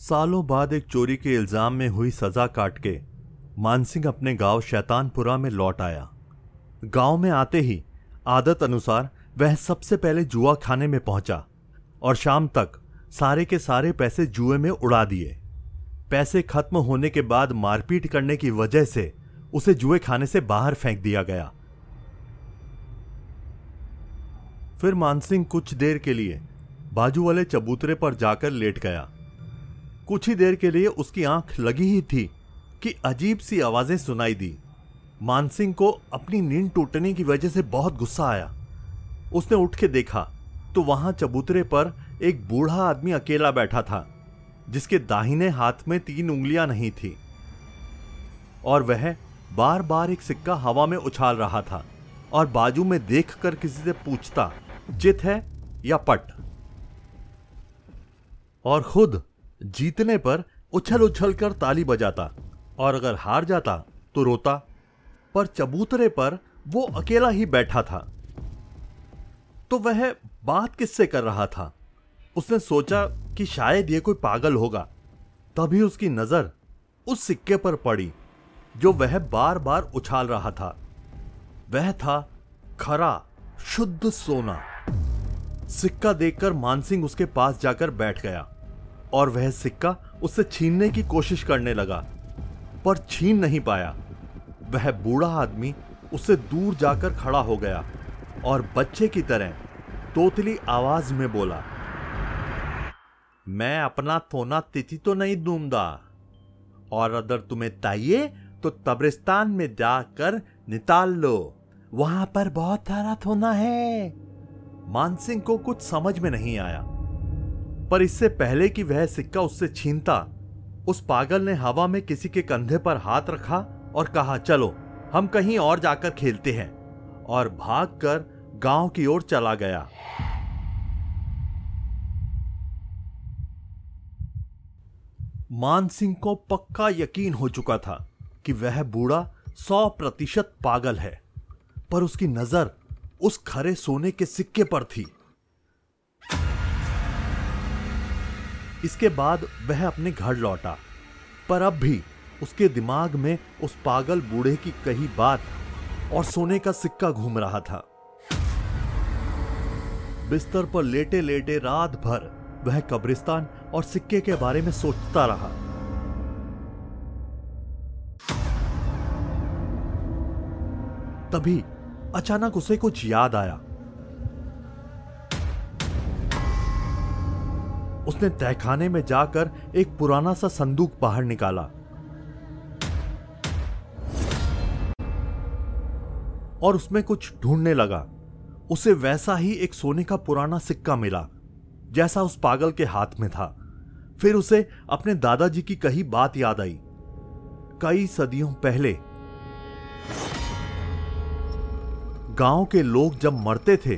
सालों बाद एक चोरी के इल्ज़ाम में हुई सजा काट के, मानसिंह अपने गाँव शैतानपुरा में लौट आया। गाँव में आते ही आदत अनुसार वह सबसे पहले जुआ खाने में पहुँचा और शाम तक सारे के सारे पैसे जुए में उड़ा दिए। पैसे खत्म होने के बाद मारपीट करने की वजह से उसे जुए खाने से बाहर फेंक दिया गया। फिर मानसिंह कुछ देर के लिए बाजू वाले चबूतरे पर जाकर लेट गया। कुछ ही देर के लिए उसकी आँख लगी ही थी कि अजीब सी आवाज़ें सुनाई दी। मानसिंह को अपनी नींद टूटने की वजह से बहुत गुस्सा आया। उसने उठ के देखा तो वहाँ चबूतरे पर एक बूढ़ा आदमी अकेला बैठा था, जिसके दाहिने हाथ में तीन उंगलियाँ नहीं थी। और वह बार बार एक सिक्का हवा में उछाल रहा था और बाजू में देखकर किसी से पूछता, चित है या पट? और खुद जीतने पर उछल उछल कर ताली बजाता और अगर हार जाता तो रोता, पर चबूतरे पर वो अकेला ही बैठा था। तो वह बात किससे कर रहा था? उसने सोचा कि शायद ये कोई पागल होगा। तभी उसकी नज़र उस सिक्के पर पड़ी, जो वह बार बार उछाल रहा था। वह था खरा, शुद्ध सोना। सिक्का देखकर मानसिंह उसके पास जाकर बैठ गया। और वह सिक्का उससे छीनने की कोशिश करने लगा, पर छीन नहीं पाया। वह बूढ़ा आदमी उससे दूर जाकर खड़ा हो गया और बच्चे की तरह तोतली आवाज़ में बोला, मैं अपना थोना तिथि तो नहीं दूँगा और अगर तुम्हें चाहिए तो तब्रिस्तान में जाकर निताल लो। वहाँ पर बहुत सारा थोना है। मानसिंह को कुछ समझ में नहीं आया। पर इससे पहले कि वह सिक्का उससे छीनता, उस पागल ने हवा में किसी के कंधे पर हाथ रखा और कहा, चलो, हम कहीं और जाकर खेलते हैं, और भागकर गाँव की ओर चला गया। मानसिंह को पक्का यकीन हो चुका था कि वह बूढ़ा सौ प्रतिशत पागल है, पर उसकी नज़र उस खरे सोने के सिक्के पर थी। इसके बाद वह अपने घर लौटा। पर अब भी उसके दिमाग में उस पागल बूढ़े की कही बात और सोने का सिक्का घूम रहा था। बिस्तर पर लेटे लेटे रात भर वह कब्रिस्तान और सिक्के के बारे में सोचता रहा। तभी अचानक उसे कुछ याद आया। उसने तहखाने में जाकर एक पुराना सा संदूक बाहर निकाला। और उसमें कुछ ढूँढने लगा। उसे वैसा ही एक सोने का पुराना सिक्का मिला, जैसा उस पागल के हाथ में था। फिर उसे अपने दादाजी की कही बात याद आई। कई सदियों पहले, गाँव के लोग जब मरते थे,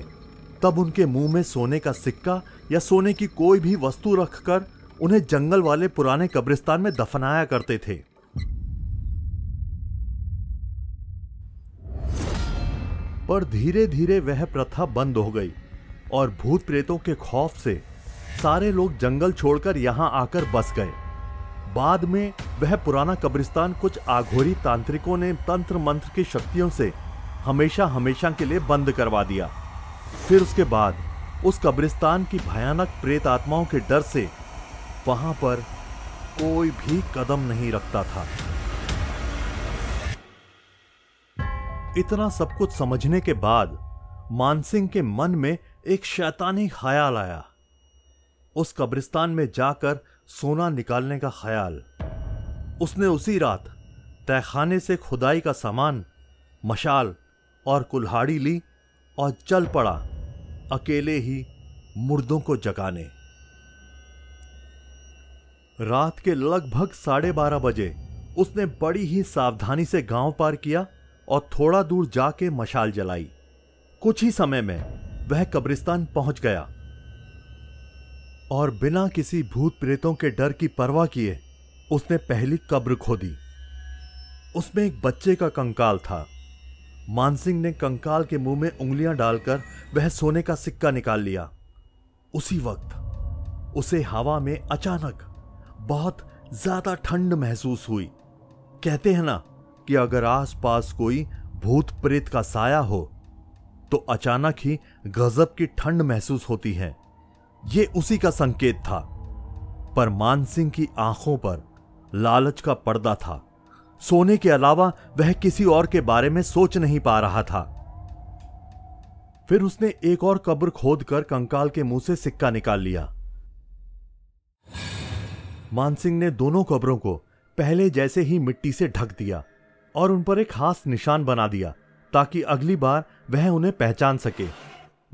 तब उनके मुँह में सोने का सिक्का या सोने की कोई भी वस्तु रखकर उन्हें जंगल वाले पुराने कब्रिस्तान में दफनाया करते थे। पर धीरे धीरे वह प्रथा बंद हो गई और भूत प्रेतों के खौफ से सारे लोग जंगल छोड़कर यहाँ आकर बस गए। बाद में वह पुराना कब्रिस्तान कुछ आघोरी तांत्रिकों ने तंत्र मंत्र की शक्तियों से हमेशा हमेशा के लिए बंद करवा दिया। फिर उसके बाद उस कब्रिस्तान की भयानक प्रेत आत्माओं के डर से वहाँ पर कोई भी कदम नहीं रखता था। इतना सब कुछ समझने के बाद मानसिंह के मन में एक शैतानी ख्याल आया। उस कब्रिस्तान में जाकर सोना निकालने का ख्याल। उसने उसी रात तहखाने से खुदाई का सामान, मशाल और कुल्हाड़ी ली और चल पड़ा। अकेले ही मुर्दों को जगाने। रात के लगभग साढ़े बारह बजे उसने बड़ी ही सावधानी से गाँव पार किया और थोड़ा दूर जाके मशाल जलाई। कुछ ही समय में वह कब्रिस्तान पहुँच गया और बिना किसी भूत प्रेतों के डर की परवाह किए उसने पहली कब्र खोदी। उसमें एक बच्चे का कंकाल था। मानसिंह ने कंकाल के मुँह में उंगलियाँ डालकर वह सोने का सिक्का निकाल लिया। उसी वक्त, उसे हवा में अचानक बहुत ज़्यादा ठंड महसूस हुई। कहते हैं ना कि अगर आसपास कोई भूत प्रेत का साया हो तो अचानक ही गजब की ठंड महसूस होती है। ये उसी का संकेत था। पर मानसिंह की आँखों पर लालच का पर्दा था। सोने के अलावा वह किसी और के बारे में सोच नहीं पा रहा था। फिर उसने एक और कब्र खोद कर कंकाल के मुँह से सिक्का निकाल लिया। मानसिंह ने दोनों कब्रों को पहले जैसे ही मिट्टी से ढक दिया और उन पर एक खास निशान बना दिया ताकि अगली बार वह उन्हें पहचान सके।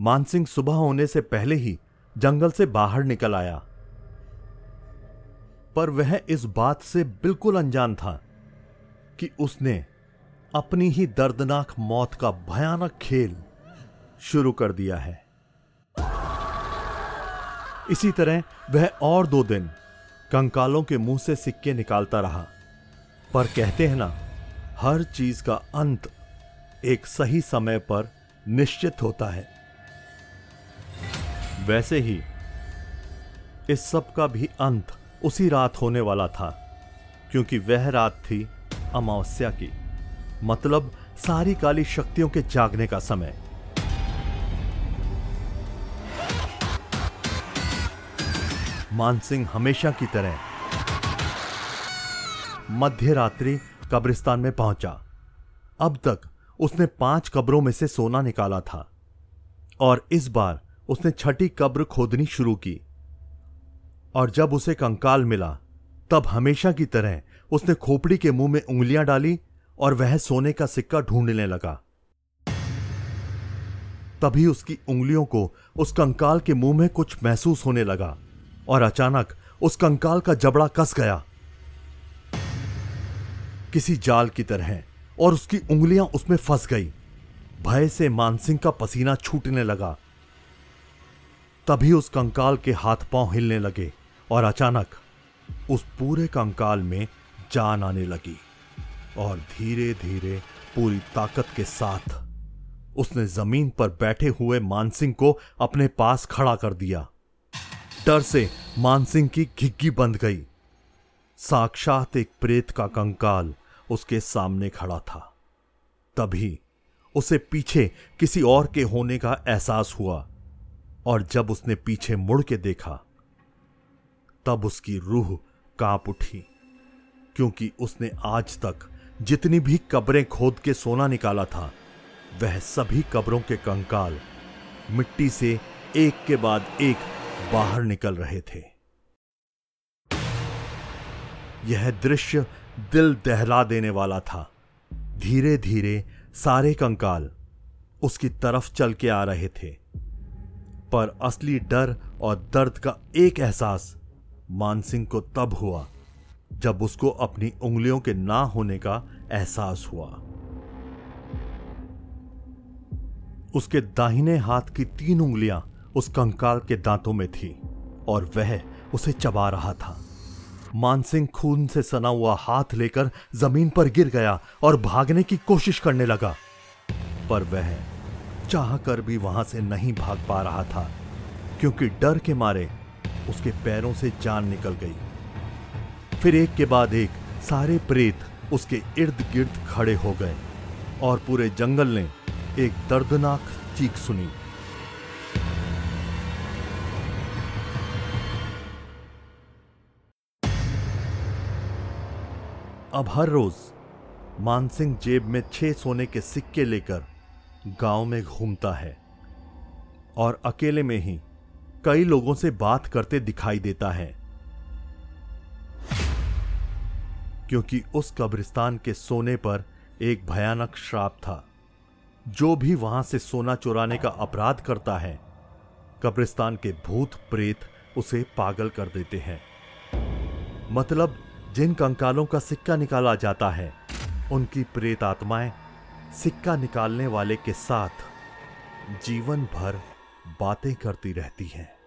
मानसिंह सुबह होने से पहले ही जंगल से बाहर निकल आया। पर वह इस बात से बिल्कुल अनजान था कि उसने अपनी ही दर्दनाक मौत का भयानक खेल शुरू कर दिया है। इसी तरह वह और दो दिन कंकालों के मुँह से सिक्के निकालता रहा, पर कहते हैं ना, हर चीज़ का अंत एक सही समय पर निश्चित होता है। वैसे ही इस सब का भी अंत उसी रात होने वाला था, क्योंकि वह रात थी अमावस्या की। मतलब सारी काली शक्तियों के जागने का समय। मानसिंह हमेशा की तरह मध्य रात्रि कब्रिस्तान में पहुँचा। अब तक उसने पाँच कब्रों में से सोना निकाला था और इस बार उसने छठी कब्र खोदनी शुरू की। और जब उसे कंकाल मिला, तब हमेशा की तरह उसने खोपड़ी के मुँह में उंगलियाँ डाली और वह सोने का सिक्का ढूँढने लगा। तभी उसकी उंगलियों को उस कंकाल के मुँह में कुछ महसूस होने लगा और अचानक उस कंकाल का जबड़ा कस गया। किसी जाल की तरह और उसकी उंगलियाँ उसमें फंस गई। भय से मानसिंह का पसीना छूटने लगा। तभी उस कंकाल के हाथ पाँव हिलने लगे और अचानक उस पूरे कंकाल में जान आने लगी और धीरे धीरे पूरी ताकत के साथ उसने ज़मीन पर बैठे हुए मानसिंह को अपने पास खड़ा कर दिया। डर से मानसिंह की घिग्गी बंद गई। साक्षात एक प्रेत का कंकाल उसके सामने खड़ा था। तभी उसे पीछे किसी और के होने का एहसास हुआ और जब उसने पीछे मुड़ के देखा, तब उसकी रूह काँप उठी। क्योंकि उसने आज तक जितनी भी कब्रें खोद के सोना निकाला था, वह सभी कब्रों के कंकाल मिट्टी से एक के बाद एक बाहर निकल रहे थे। यह दृश्य दिल दहला देने वाला था। धीरे धीरे सारे कंकाल उसकी तरफ़ चल के आ रहे थे। पर असली डर और दर्द का एक एहसास मानसिंह को तब हुआ जब उसको अपनी उंगलियों के ना होने का एहसास हुआ। उसके दाहिने हाथ की तीन उंगलियाँ उस कंकाल के दांतों में थी और वह उसे चबा रहा था। मानसिंह खून से सना हुआ हाथ लेकर ज़मीन पर गिर गया और भागने की कोशिश करने लगा। पर वह चाह कर भी वहाँ से नहीं भाग पा रहा था, क्योंकि डर के मारे उसके पैरों से जान निकल गई। फिर एक के बाद एक, सारे प्रेत उसके इर्द गिर्द खड़े हो गए और पूरे जंगल ने एक दर्दनाक चीख सुनी। अब हर रोज मानसिंह जेब में छह सोने के सिक्के लेकर गाँव में घूमता है और अकेले में ही कई लोगों से बात करते दिखाई देता है। क्योंकि उस कब्रिस्तान के सोने पर एक भयानक श्राप था। जो भी वहाँ से सोना चुराने का अपराध करता है, कब्रिस्तान के भूत प्रेत उसे पागल कर देते हैं। मतलब जिन कंकालों का सिक्का निकाला जाता है, उनकी प्रेत आत्माएँ सिक्का निकालने वाले के साथ जीवन भर बातें करती रहती हैं।